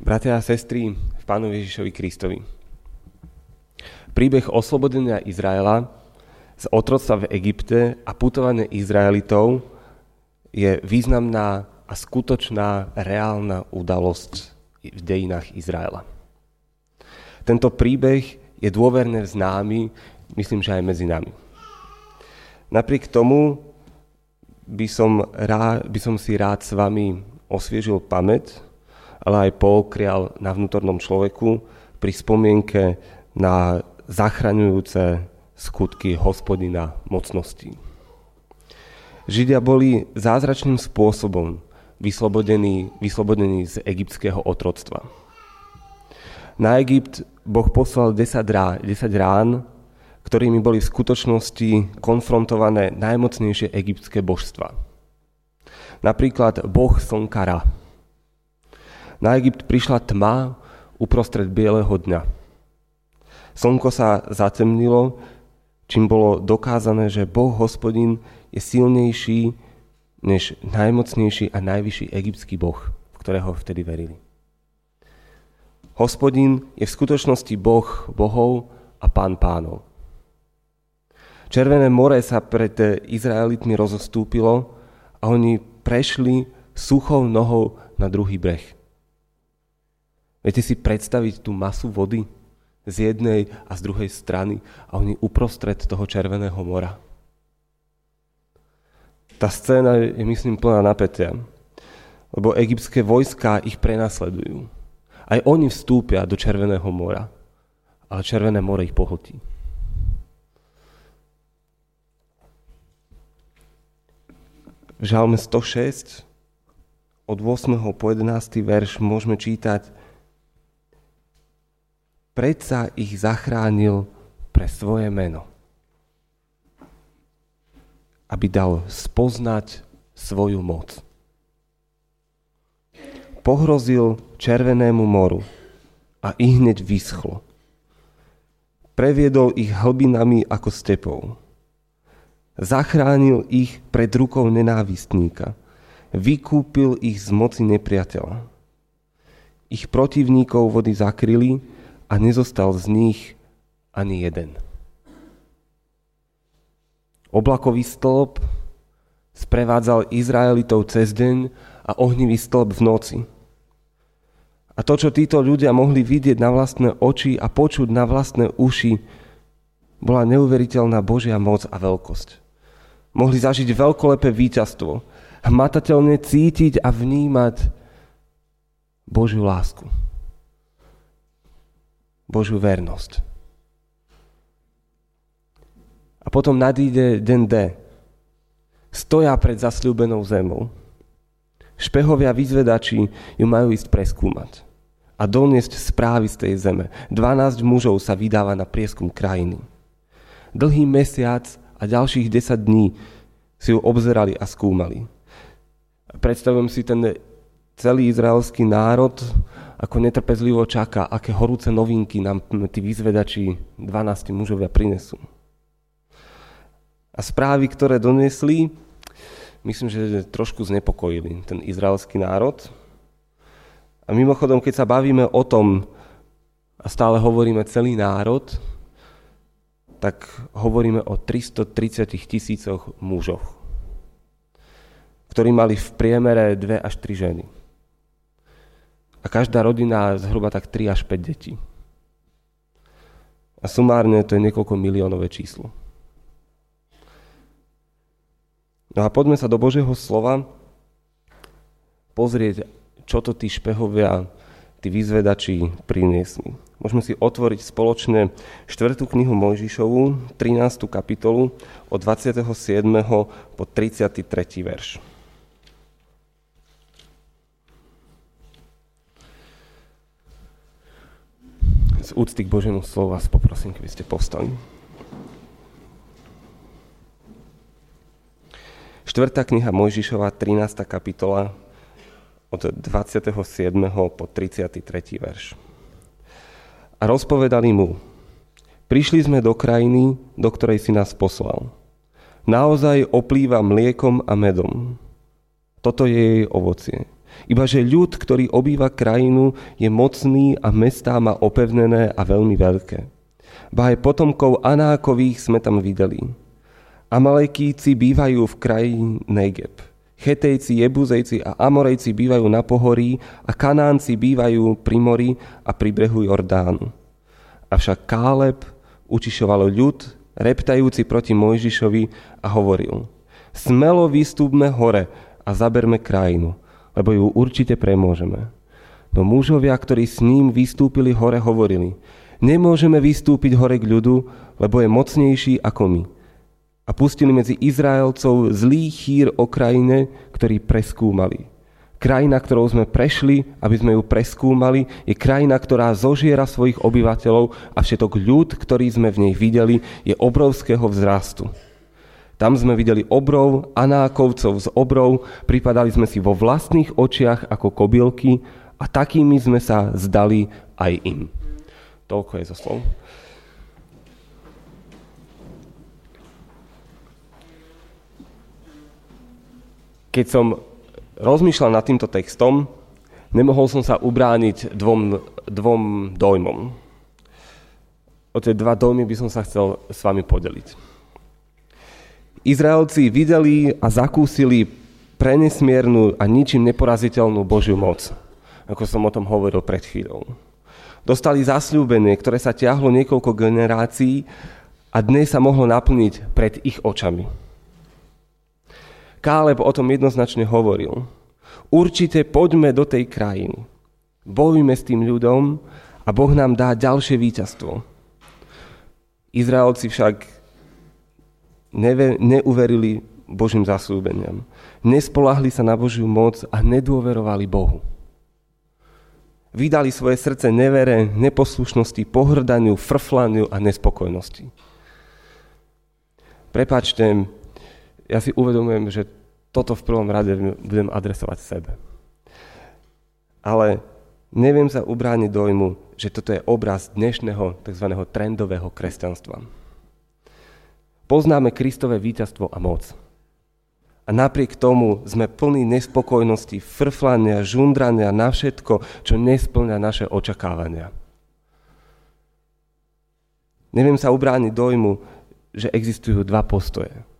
Bratia a sestry v Pánu Ježišovi Kristovi. Príbeh oslobodenia Izraela z otroctva v Egypte a putovanie Izraelitov je významná a skutočná reálna udalosť v dejinách Izraela. Tento príbeh je dôverne známy, myslím, že aj medzi nami. Napriek tomu by som, rád, by som si rád s vami osviežil pamäť ale aj pookrial na vnútornom človeku pri spomienke na zachraňujúce skutky hospodina mocností. Židia boli zázračným spôsobom vyslobodení, vyslobodení z egyptského otroctva. Na Egypt Boh poslal 10 rán, 10 rán, ktorými boli v skutočnosti konfrontované najmocnejšie egyptské božstva. Napríklad boh Sonkara, na Egypt prišla tma uprostred bieleho dňa. Slnko sa zatemnilo, čím bolo dokázané, že Boh hospodin je silnejší než najmocnejší a najvyšší egyptský boh, v ktorého vtedy verili. Hospodin je v skutočnosti boh bohov a pán pánov. Červené more sa pred Izraelitmi rozostúpilo a oni prešli suchou nohou na druhý breh. Viete si predstaviť tú masu vody z jednej a z druhej strany a oni uprostred toho Červeného mora. Tá scéna je, myslím, plná napätia, lebo egyptské vojská ich prenasledujú. Aj oni vstúpia do Červeného mora, ale Červené more ich pohltí. V Žalme 106 od 8. po 11. verš môžeme čítať predsa ich zachránil pre svoje meno. Aby dal spoznať svoju moc. Pohrozil Červenému moru a i hneď vyschlo. Previedol ich hlbinami ako stepou. Zachránil ich pred rukou nenávistníka. Vykúpil ich z moci nepriateľa. Ich protivníkov vody zakryli a nezostal z nich ani jeden. Oblakový stĺp sprevádzal Izraelitov cez deň a ohnivý stĺp v noci. A to, čo títo ľudia mohli vidieť na vlastné oči a počuť na vlastné uši, bola neuveriteľná Božia moc a veľkosť. Mohli zažiť veľkolepé víťazstvo, hmatateľne cítiť a vnímať Božiu lásku. Božiu vernosť. A potom nadíde deň D. Stoja pred zasľúbenou zemou. Špehovia vyzvedači ju majú ísť preskúmať a doniesť správy z tej zeme. 12 mužov sa vydáva na prieskum krajiny. Dlhý mesiac a ďalších 10 dní si ju obzerali a skúmali. Predstavujem si ten celý izraelský národ ako netrpezlivo čaká, aké horúce novinky nám tí vyzvedači 12 mužovia prinesú. A správy, ktoré donesli, myslím, že trošku znepokojili ten izraelský národ. A mimochodom, keď sa bavíme o tom, a stále hovoríme celý národ, tak hovoríme o 330 tisícoch mužoch, ktorí mali v priemere dve až tri ženy a každá rodina zhruba tak 3 až 5 detí. A sumárne to je niekoľko miliónové číslo. No a poďme sa do Božieho slova pozrieť, čo to tí špehovia, tí vyzvedači priniesli. Môžeme si otvoriť spoločne 4. knihu Mojžišovu, 13. kapitolu od 27. po 33. verš. Z úcty k Božiemu slovu vás poprosím, keby ste povstali. Štvrtá kniha Mojžišova, 13. kapitola, od 27. po 33. verš. A rozpovedali mu, prišli sme do krajiny, do ktorej si nás poslal. Naozaj oplýva mliekom a medom. Toto je jej ovocie. Iba že ľud, ktorý obýva krajinu, je mocný a mestá má opevnené a veľmi veľké. Ba aj potomkov Anákových sme tam videli. Amalekíci bývajú v kraji Negeb. Chetejci, Jebuzejci a Amorejci bývajú na pohorí a Kanánci bývajú pri mori a pri brehu Jordánu. Avšak Káleb učišoval ľud, reptajúci proti Mojžišovi a hovoril Smelo vystúpme hore a zaberme krajinu, lebo ju určite premôžeme. No mužovia, ktorí s ním vystúpili hore, hovorili Nemôžeme vystúpiť hore k ľudu, lebo je mocnejší ako my a pustili medzi Izraelcov zlý chýr o krajine, ktorý preskúmali. Krajina, ktorou sme prešli, aby sme ju preskúmali, je krajina, ktorá zožiera svojich obyvateľov a všetok ľud, ktorý sme v nej videli, je obrovského vzrastu. Tam sme videli obrov, anákovcov z obrov, pripadali sme si vo vlastných očiach ako kobylky a takými sme sa zdali aj im. Toľko je zo slov. Keď som rozmýšľal nad týmto textom, nemohol som sa ubrániť dvom, dvom dojmom. O tie dva dojmy by som sa chcel s vami podeliť. Izraelci videli a zakúsili prenesmiernu a ničím neporaziteľnú Božiu moc, ako som o tom hovoril pred chvíľou. Dostali zasľúbenie, ktoré sa ťahlo niekoľko generácií a dnes sa mohlo naplniť pred ich očami. Káleb o tom jednoznačne hovoril. Určite poďme do tej krajiny. Bojujme s tým ľudom a Boh nám dá ďalšie víťazstvo. Izraelci však neve, neuverili Božím zasúbeniam. Nespolahli sa na Božiu moc a nedôverovali Bohu. Vydali svoje srdce nevere, neposlušnosti, pohrdaniu, frflaniu a nespokojnosti. Prepačte, ja si uvedomujem, že toto v prvom rade budem adresovať sebe. Ale neviem sa ubrániť dojmu, že toto je obraz dnešného tzv. trendového kresťanstva. Poznáme Kristové víťazstvo a moc. A napriek tomu sme plní nespokojnosti, frflania, žundrania na všetko, čo nesplňa naše očakávania. Neviem sa ubrániť dojmu, že existujú dva postoje –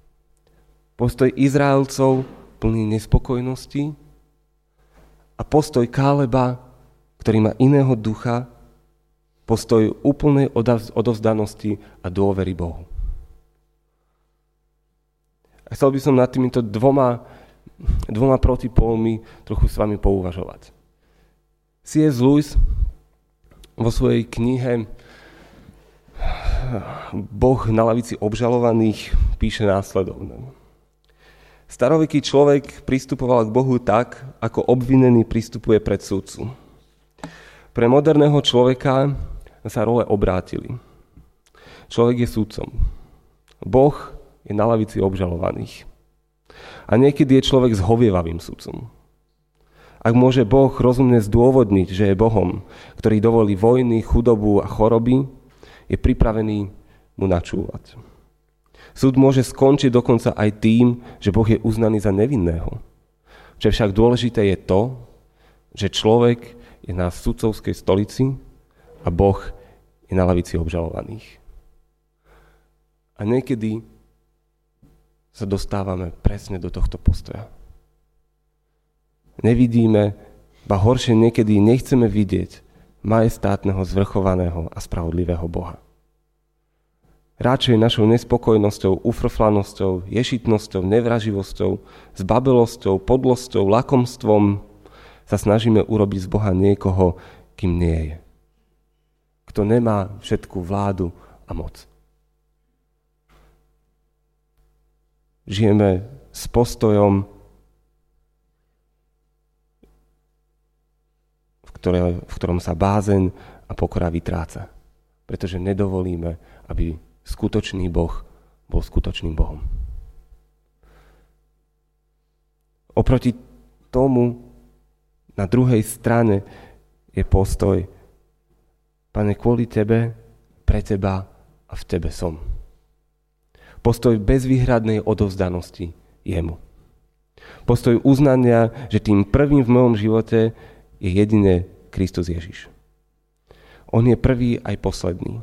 postoj Izraelcov plný nespokojnosti a postoj Káleba, ktorý má iného ducha, postoj úplnej odovzdanosti a dôvery Bohu. A chcel by som nad týmito dvoma, dvoma protipólmi trochu s vami pouvažovať. C.S. Lewis vo svojej knihe Boh na lavici obžalovaných píše následovne. Staroveký človek pristupoval k Bohu tak, ako obvinený pristupuje pred súdcu. Pre moderného človeka sa role obrátili. Človek je súdcom. Boh je na lavici obžalovaných. A niekedy je človek zhovievavým súdcom. Ak môže Boh rozumne zdôvodniť, že je Bohom, ktorý dovolí vojny, chudobu a choroby, je pripravený mu načúvať. Súd môže skončiť dokonca aj tým, že Boh je uznaný za nevinného. Čo však dôležité je to, že človek je na sudcovskej stolici a Boh je na lavici obžalovaných. A niekedy sa dostávame presne do tohto postoja. Nevidíme, ba horšie niekedy nechceme vidieť majestátneho, zvrchovaného a spravodlivého Boha. Radšej našou nespokojnosťou, ufrflanosťou, ješitnosťou, nevraživosťou, zbabelosťou, podlosťou, lakomstvom sa snažíme urobiť z Boha niekoho, kým nie je. Kto nemá všetku vládu a moc. Žijeme s postojom, v, ktoré, v ktorom sa bázeň a pokora vytráca. Pretože nedovolíme, aby skutočný Boh bol skutočným Bohom. Oproti tomu na druhej strane je postoj Pane, kvôli Tebe, pre Teba a v Tebe som. Postoj bezvýhradnej odovzdanosti Jemu. Postoj uznania, že tým prvým v mojom živote je jedine Kristus Ježiš. On je prvý aj posledný.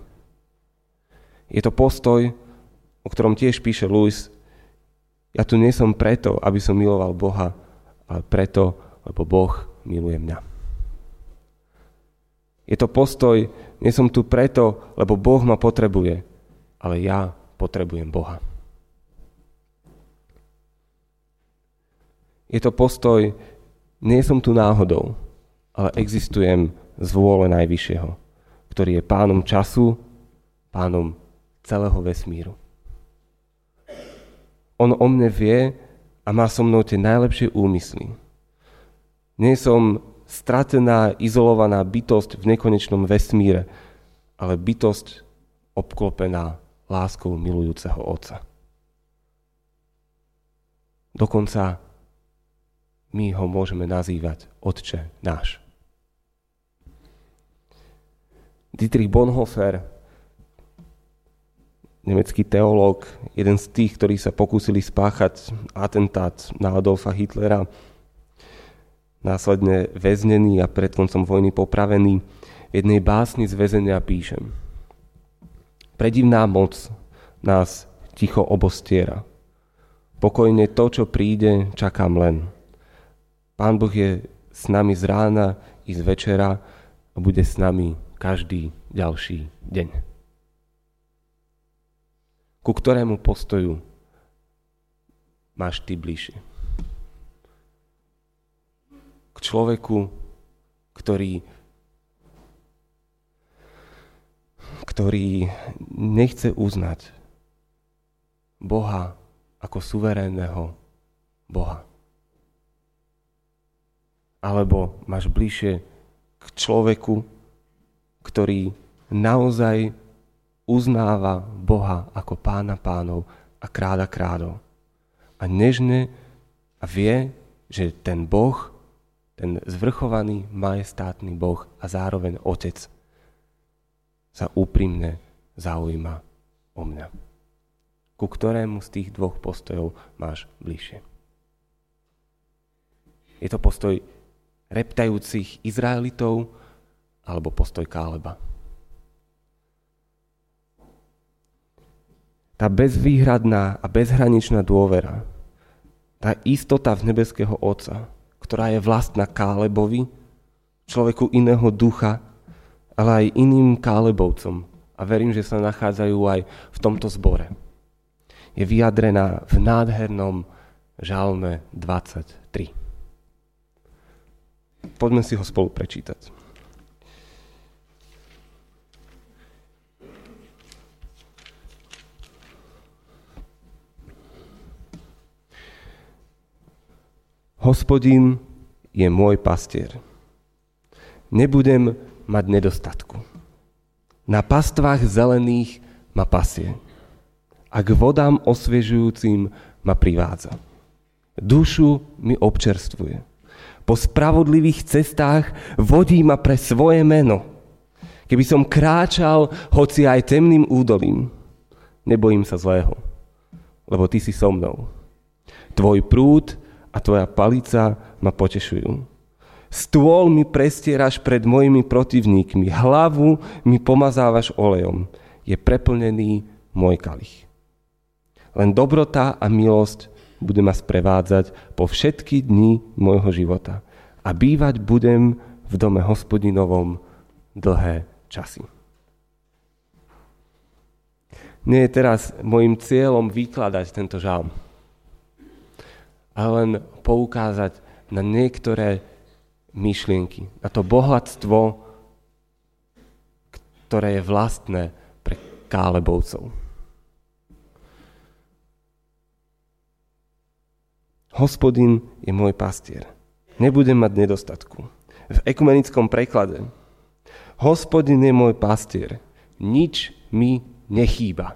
Je to postoj, o ktorom tiež píše Louis, ja tu nie som preto, aby som miloval Boha, ale preto, lebo Boh miluje mňa. Je to postoj, nie som tu preto, lebo Boh ma potrebuje, ale ja potrebujem Boha. Je to postoj, nie som tu náhodou, ale existujem z vôle Najvyššieho, ktorý je pánom času, pánom celého vesmíru. On o mne vie a má so mnou tie najlepšie úmysly. Nie som stratená, izolovaná bytosť v nekonečnom vesmíre, ale bytosť obklopená láskou milujúceho Otca. Dokonca my ho môžeme nazývať Otče náš. Dietrich Bonhoeffer, nemecký teológ, jeden z tých, ktorí sa pokúsili spáchať atentát na Adolfa Hitlera, následne väznený a pred koncom vojny popravený, v jednej básni z väzenia píšem. Predivná moc nás ticho obostiera. Pokojne to, čo príde, čakám len – Pán Boh je s nami z rána i z večera a bude s nami každý ďalší deň. Ku ktorému postoju máš ty bližšie? K človeku, ktorý ktorý nechce uznať Boha ako suverénneho Boha alebo máš bližšie k človeku, ktorý naozaj uznáva Boha ako pána pánov a kráda krádov. A nežne a vie, že ten Boh, ten zvrchovaný, majestátny Boh a zároveň Otec sa úprimne zaujíma o mňa. Ku ktorému z tých dvoch postojov máš bližšie? Je to postoj reptajúcich Izraelitov alebo postoj Káleba. Tá bezvýhradná a bezhraničná dôvera, tá istota v nebeského Otca, ktorá je vlastná Kálebovi, človeku iného ducha, ale aj iným Kálebovcom, a verím, že sa nachádzajú aj v tomto zbore, je vyjadrená v nádhernom žalme 23. Poďme si ho spolu prečítať. Hospodin je môj pastier. Nebudem mať nedostatku. Na pastvách zelených ma pasie. A k vodám osviežujúcim ma privádza. Dušu mi občerstvuje po spravodlivých cestách vodí ma pre svoje meno. Keby som kráčal hoci aj temným údolím, nebojím sa zlého, lebo ty si so mnou. Tvoj prúd a tvoja palica ma potešujú. Stôl mi prestieraš pred mojimi protivníkmi, hlavu mi pomazávaš olejom. Je preplnený môj kalich. Len dobrota a milosť bude ma sprevádzať po všetky dni môjho života a bývať budem v dome hospodinovom dlhé časy. Nie je teraz môjim cieľom vykladať tento žalm, ale len poukázať na niektoré myšlienky, na to bohatstvo, ktoré je vlastné pre Kálebovcov. Hospodin je môj pastier. Nebudem mať nedostatku. V ekumenickom preklade. Hospodin je môj pastier. Nič mi nechýba.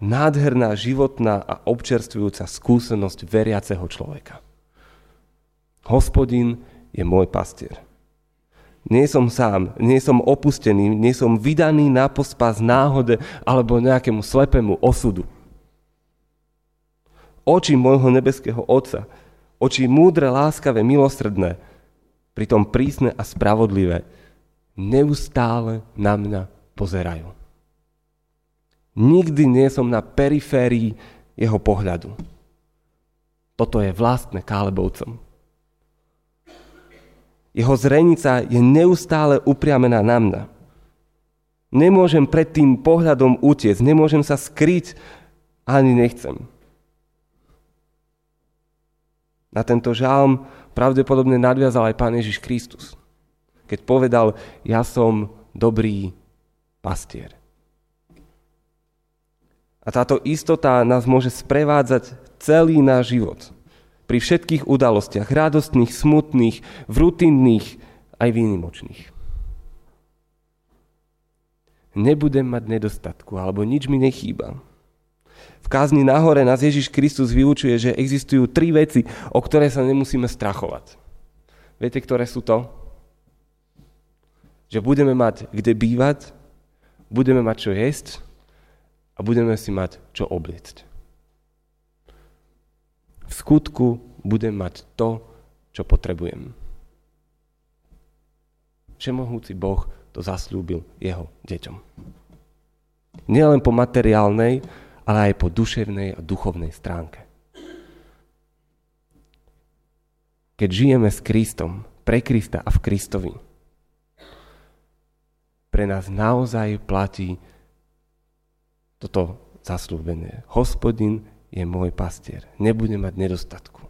Nádherná, životná a občerstvujúca skúsenosť veriaceho človeka. Hospodin je môj pastier. Nie som sám, nie som opustený, nie som vydaný na pospas náhode alebo nejakému slepému osudu oči môjho nebeského Otca, oči múdre, láskavé, milosrdné, pritom prísne a spravodlivé, neustále na mňa pozerajú. Nikdy nie som na periférii jeho pohľadu. Toto je vlastné Kálebovcom. Jeho zrenica je neustále upriamená na mňa. Nemôžem pred tým pohľadom utiecť, nemôžem sa skryť, ani nechcem. Na tento žálm pravdepodobne nadviazal aj Pán Ježiš Kristus, keď povedal, ja som dobrý pastier. A táto istota nás môže sprevádzať celý náš život. Pri všetkých udalostiach, radostných, smutných, rutinných, aj výnimočných. Nebudem mať nedostatku, alebo nič mi nechýba. V kázni nahore nás Ježiš Kristus vyučuje, že existujú tri veci, o ktoré sa nemusíme strachovať. Viete, ktoré sú to? Že budeme mať kde bývať, budeme mať čo jesť a budeme si mať čo obliecť. V skutku budem mať to, čo potrebujem. Všemohúci Boh to zaslúbil jeho deťom. Nielen po materiálnej, ale aj po duševnej a duchovnej stránke. Keď žijeme s Kristom, pre Krista a v Kristovi, pre nás naozaj platí toto zaslúbenie. Hospodin je môj pastier. Nebude mať nedostatku.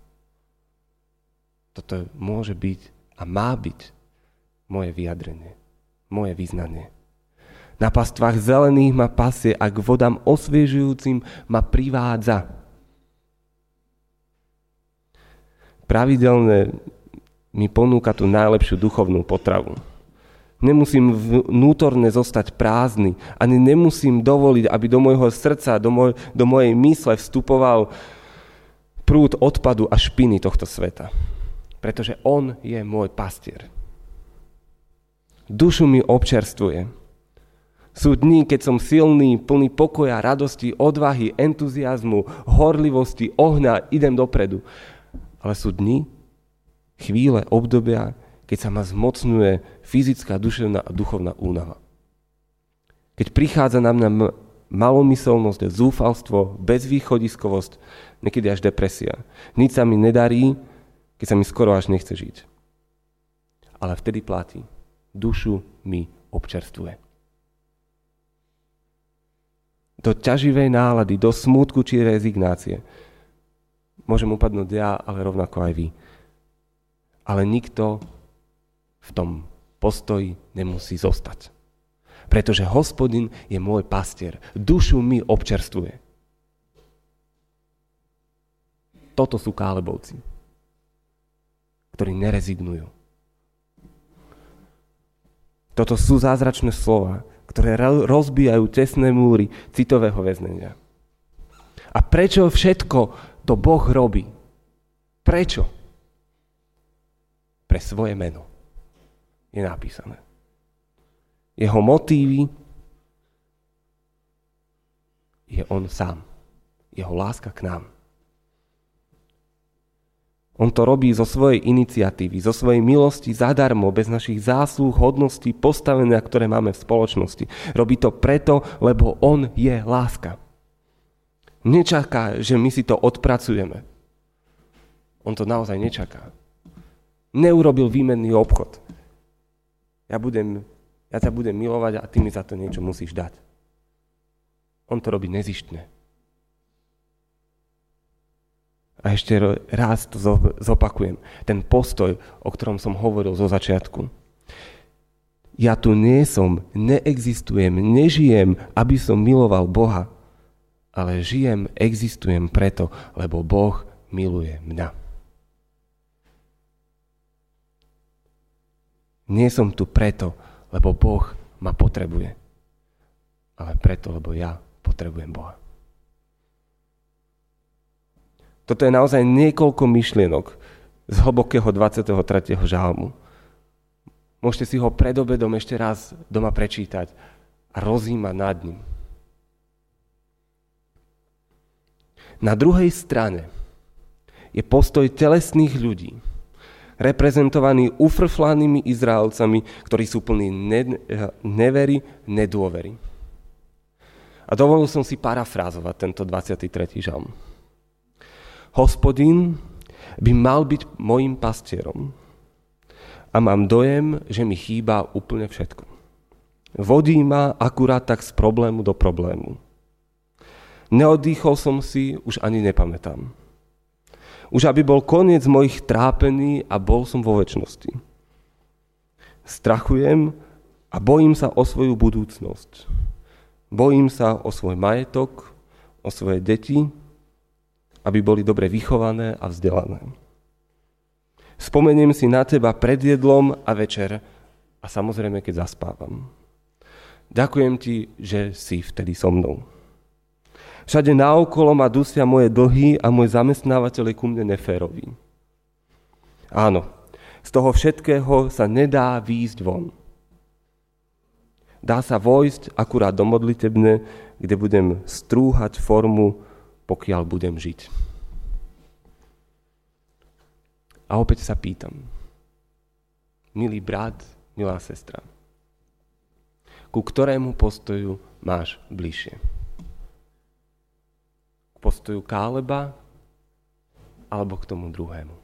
Toto môže byť a má byť moje vyjadrenie moje vyznanie. Na pastvách zelených ma pasie a k vodám osviežujúcim ma privádza. Pravidelne mi ponúka tú najlepšiu duchovnú potravu. Nemusím vnútorne zostať prázdny, ani nemusím dovoliť, aby do môjho srdca, do, moj, do mojej mysle vstupoval prúd odpadu a špiny tohto sveta. Pretože on je môj pastier dušu mi občerstvuje. Sú dní, keď som silný, plný pokoja, radosti, odvahy, entuziasmu, horlivosti, ohňa, idem dopredu. Ale sú dni, chvíle, obdobia, keď sa ma zmocňuje fyzická, duševná a duchovná únava. Keď prichádza na mňa malomyselnosť, zúfalstvo, bezvýchodiskovosť, niekedy až depresia. Nič sa mi nedarí, keď sa mi skoro až nechce žiť. Ale vtedy platí dušu mi občerstvuje. Do ťaživej nálady, do smútku či rezignácie môžem upadnúť ja, ale rovnako aj vy. Ale nikto v tom postoji nemusí zostať. Pretože hospodin je môj pastier. Dušu mi občerstvuje. Toto sú kálebovci, ktorí nerezignujú toto sú zázračné slova, ktoré rozbijajú tesné múry citového väznenia. A prečo všetko to Boh robí? Prečo? Pre svoje meno. Je napísané. Jeho motívy je on sám. Jeho láska k nám. On to robí zo svojej iniciatívy, zo svojej milosti zadarmo, bez našich zásluh, hodností, postavenia, ktoré máme v spoločnosti. Robí to preto, lebo On je láska. Nečaká, že my si to odpracujeme. On to naozaj nečaká. Neurobil výmenný obchod. Ja, budem, ja ťa budem milovať a ty mi za to niečo musíš dať. On to robí nezištne. A ešte raz to zopakujem. Ten postoj, o ktorom som hovoril zo začiatku. Ja tu nie som, neexistujem, nežijem, aby som miloval Boha, ale žijem, existujem preto, lebo Boh miluje mňa. Nie som tu preto, lebo Boh ma potrebuje, ale preto, lebo ja potrebujem Boha. Toto je naozaj niekoľko myšlienok z hlbokého 23. žalmu. Môžete si ho pred obedom ešte raz doma prečítať a rozímať nad ním. Na druhej strane je postoj telesných ľudí, reprezentovaný ufrflanými Izraelcami, ktorí sú plní ne- nevery, nedôvery. A dovolil som si parafrázovať tento 23. žalm. Hospodin by mal byť mojim pastierom a mám dojem, že mi chýba úplne všetko. Vodí ma akurát tak z problému do problému. Neodýchol som si, už ani nepamätám. Už aby bol koniec mojich trápení a bol som vo väčšnosti. Strachujem a bojím sa o svoju budúcnosť. Bojím sa o svoj majetok, o svoje deti, aby boli dobre vychované a vzdelané. Spomeniem si na teba pred jedlom a večer a samozrejme, keď zaspávam. Ďakujem ti, že si vtedy so mnou. Všade naokolo ma dusia moje dlhy a môj zamestnávateľ je ku mne neférový. Áno, z toho všetkého sa nedá výjsť von. Dá sa vojsť akurát do modlitebne, kde budem strúhať formu, pokiaľ budem žiť. A opäť sa pýtam, milý brat, milá sestra, ku ktorému postoju máš bližšie? Postoju Káleba alebo k tomu druhému.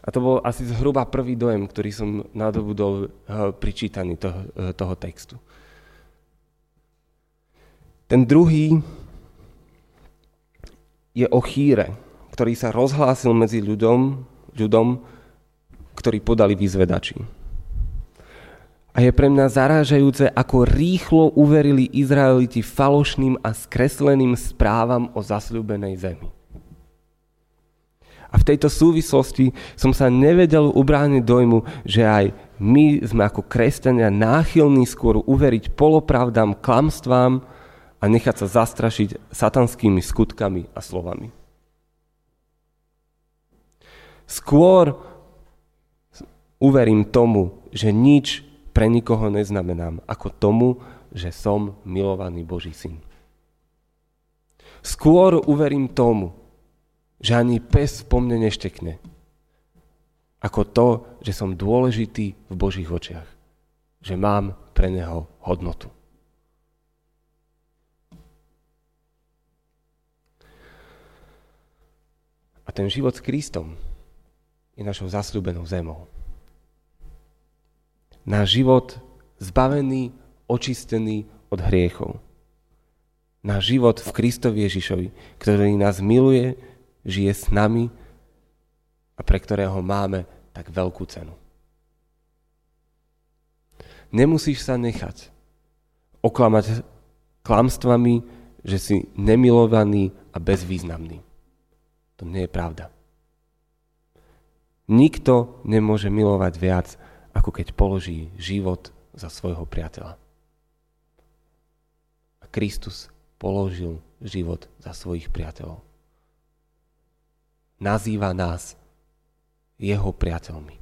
A to bol asi zhruba prvý dojem, ktorý som nadobudol eh, pri čítaní toho, eh, toho textu. Ten druhý je o chýre, ktorý sa rozhlásil medzi ľuďom, ľuďom ktorí podali vyzvedači. A je pre mňa zarážajúce, ako rýchlo uverili Izraeliti falošným a skresleným správam o zasľúbenej zemi. A v tejto súvislosti som sa nevedel ubrániť dojmu, že aj my sme ako kresťania náchylní skôr uveriť polopravdám, klamstvám a nechať sa zastrašiť satanskými skutkami a slovami. Skôr uverím tomu, že nič pre nikoho neznamenám, ako tomu, že som milovaný Boží syn. Skôr uverím tomu, že ani pes po mne neštekne, ako to, že som dôležitý v Božích očiach, že mám pre neho hodnotu. A ten život s Kristom je našou zasľúbenou zemou náš život zbavený, očistený od hriechov. Náš život v Kristovi Ježišovi, ktorý nás miluje, žije s nami a pre ktorého máme tak veľkú cenu. Nemusíš sa nechať oklamať klamstvami, že si nemilovaný a bezvýznamný. To nie je pravda. Nikto nemôže milovať viac ako keď položí život za svojho priateľa. A Kristus položil život za svojich priateľov. Nazýva nás jeho priateľmi.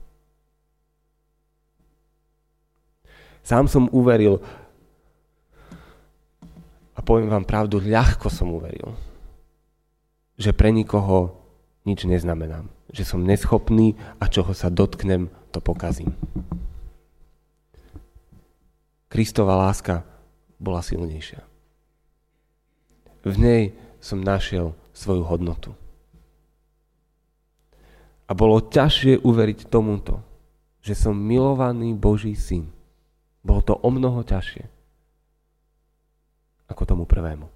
Sám som uveril a poviem vám pravdu, ľahko som uveril, že pre nikoho nič neznamenám. Že som neschopný a čoho sa dotknem, to pokazím. Kristova láska bola silnejšia. V nej som našiel svoju hodnotu. A bolo ťažšie uveriť tomuto, že som milovaný Boží syn. Bolo to o mnoho ťažšie ako tomu prvému.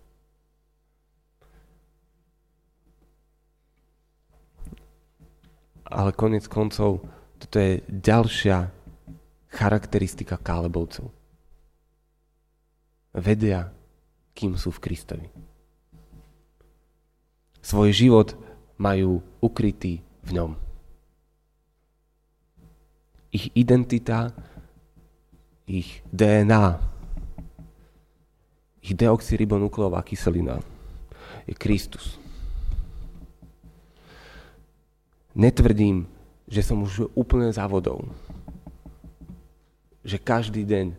Ale konec koncov toto je ďalšia charakteristika Kálebovcov. Vedia, kým sú v Kristovi. Svoj život majú ukrytý v ňom. Ich identita, ich DNA, ich deoxyribonukleová kyselina je Kristus. Netvrdím, že som už úplne za vodou. Že každý deň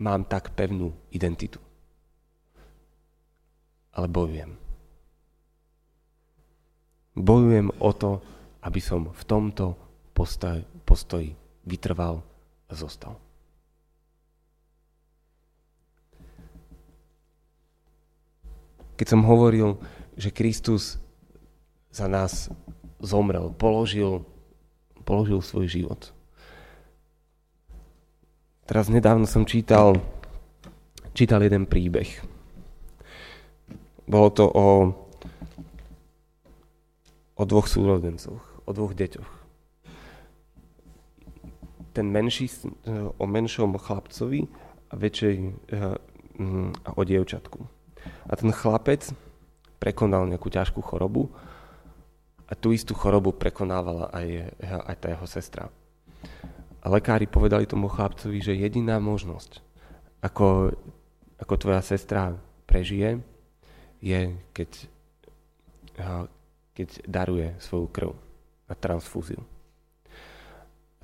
mám tak pevnú identitu. Ale bojujem. Bojujem o to, aby som v tomto postoji vytrval a zostal. Keď som hovoril, že Kristus za nás zomrel, položil, položil svoj život. Teraz nedávno som čítal, čítal jeden príbeh. Bolo to o, o dvoch súrodencoch, o dvoch deťoch. Ten menší o menšom chlapcovi a väčšej eh, mm, o dievčatku. A ten chlapec prekonal nejakú ťažkú chorobu a tú istú chorobu prekonávala aj, aj tá jeho sestra. A lekári povedali tomu chlapcovi, že jediná možnosť, ako, ako tvoja sestra prežije, je, keď, keď daruje svoju krv na transfúziu.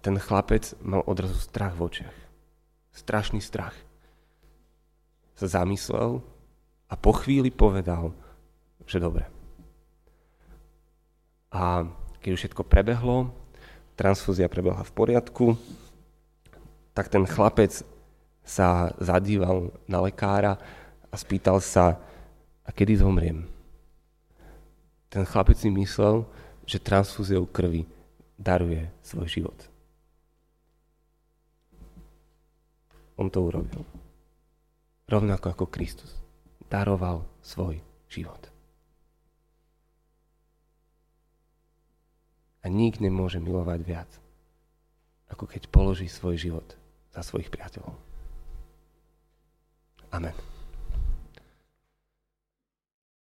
Ten chlapec mal odrazu strach v očiach. Strašný strach. Sa zamyslel a po chvíli povedal, že dobre. A keď už všetko prebehlo, transfúzia prebehla v poriadku, tak ten chlapec sa zadíval na lekára a spýtal sa, a kedy zomriem? Ten chlapec si myslel, že transfúziou krvi daruje svoj život. On to urobil. Rovnako ako Kristus daroval svoj život. A nik nemôže milovať viac, ako keď položí svoj život za svojich priateľov. Amen.